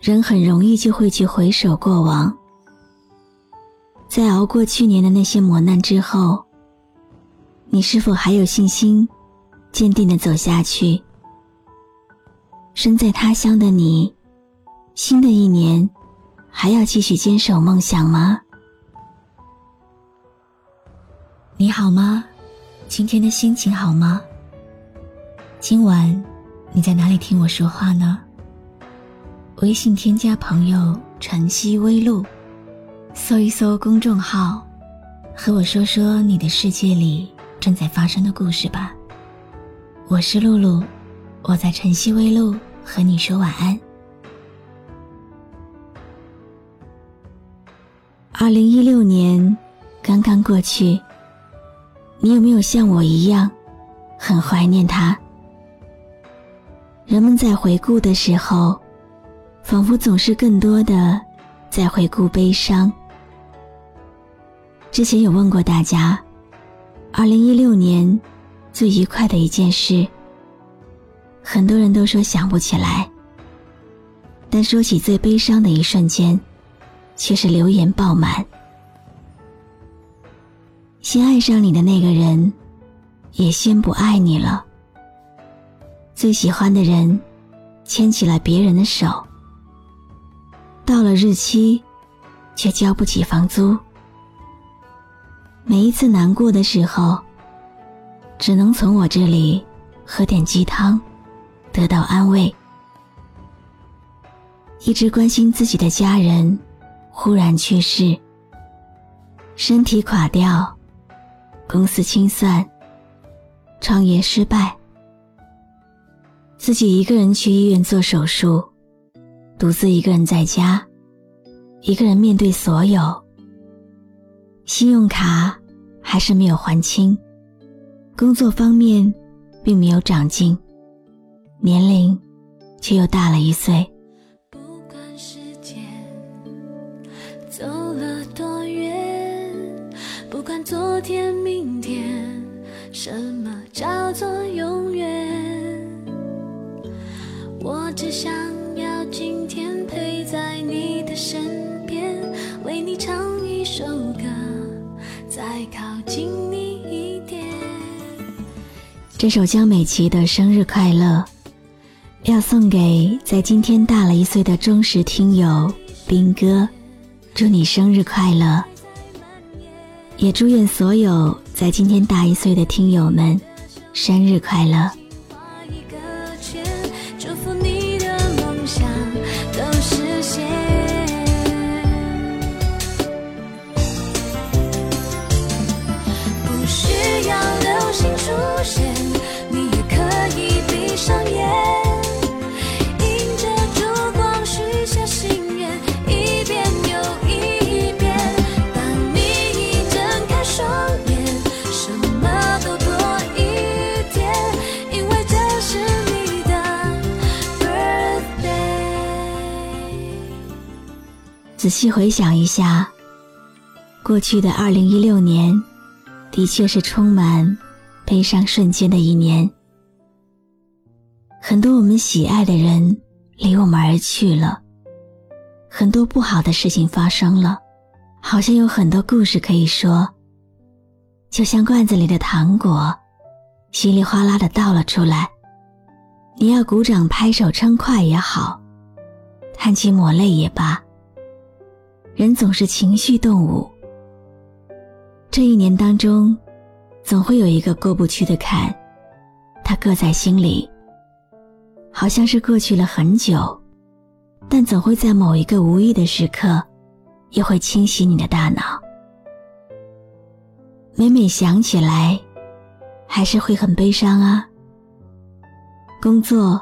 人很容易就会去回首过往，在熬过去年的那些磨难之后，你是否还有信心，坚定的走下去？身在他乡的你，新的一年还要继续坚守梦想吗？你好吗？今天的心情好吗？今晚你在哪里听我说话呢？微信添加朋友“晨曦微露”，搜一搜公众号，和我说说你的世界里正在发生的故事吧。我是露露，我在晨曦微露和你说晚安。二零一六年刚刚过去，你有没有像我一样，很怀念他？人们在回顾的时候。仿佛总是更多的在回顾悲伤。之前有问过大家，二零一六年最愉快的一件事，很多人都说想不起来。但说起最悲伤的一瞬间，却是留言爆满。先爱上你的那个人，也先不爱你了。最喜欢的人，牵起了别人的手。到了日期，却交不起房租。每一次难过的时候，只能从我这里喝点鸡汤，得到安慰。一直关心自己的家人忽然去世，身体垮掉，公司清算，创业失败，自己一个人去医院做手术。独自一个人在家，一个人面对所有。信用卡还是没有还清，工作方面并没有长进，年龄却又大了一岁。不管时间走了多远，不管昨天、明天，什么叫做永远？我只想。这首江美琪的生日快乐，要送给在今天大了一岁的忠实听友兵哥，祝你生日快乐！也祝愿所有在今天大一岁的听友们生日快乐。仔细回想一下，过去的二零一六年，的确是充满悲伤瞬间的一年。很多我们喜爱的人离我们而去了，很多不好的事情发生了，好像有很多故事可以说。就像罐子里的糖果，稀里哗啦的倒了出来，你要鼓掌拍手称快也好，叹气抹泪也罢。人总是情绪动物。这一年当中，总会有一个过不去的坎，它搁在心里，好像是过去了很久，但总会在某一个无意的时刻，又会清洗你的大脑。每每想起来，还是会很悲伤啊。工作、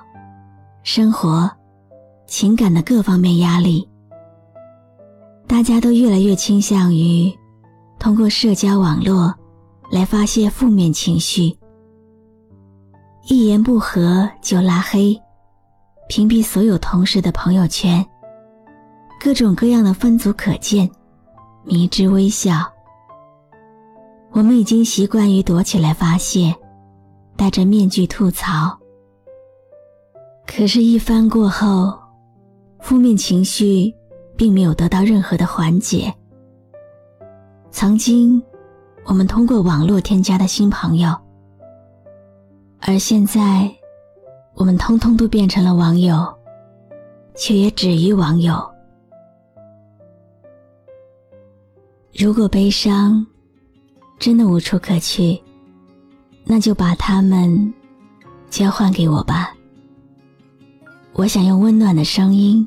生活、情感的各方面压力。大家都越来越倾向于通过社交网络来发泄负面情绪，一言不合就拉黑，屏蔽所有同事的朋友圈，各种各样的分组可见，迷之微笑。我们已经习惯于躲起来发泄，戴着面具吐槽。可是，一番过后，负面情绪并没有得到任何的缓解。曾经，我们通过网络添加的新朋友，而现在，我们通通都变成了网友，却也止于网友。如果悲伤真的无处可去，那就把它们交换给我吧。我想用温暖的声音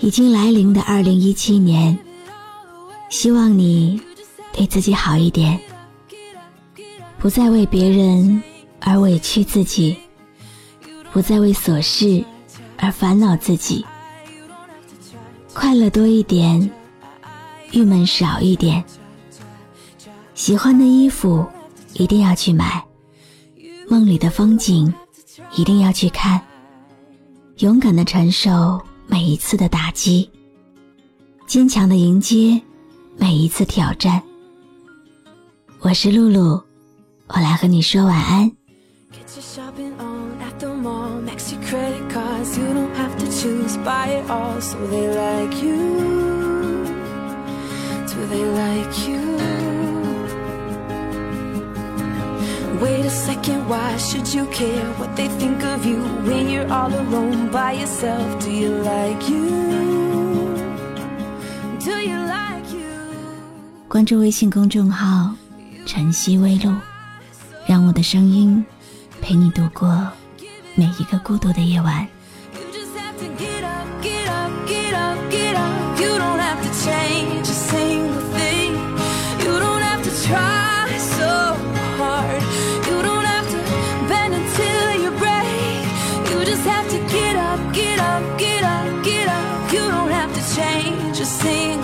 已经来临的二零一七年，希望你对自己好一点，不再为别人而委屈自己，不再为琐事而烦恼自己，快乐多一点，郁闷少一点。喜欢的衣服一定要去买，梦里的风景一定要去看。勇敢的承受每一次的打击，坚强的迎接每一次挑战。我是露露，我来和你说晚安。Get your shopping Wait a second. Why should you care what they think of you when you're all alone by yourself? Do you like you? Do you like you? 关注微信公众号“晨曦微露”，让我的声音陪你度过每一个孤独的夜晚。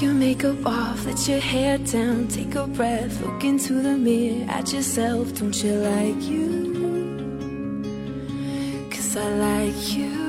Your makeup off, let your hair down, take a breath, look into the mirror at yourself. Don't you like you? Cause I like you.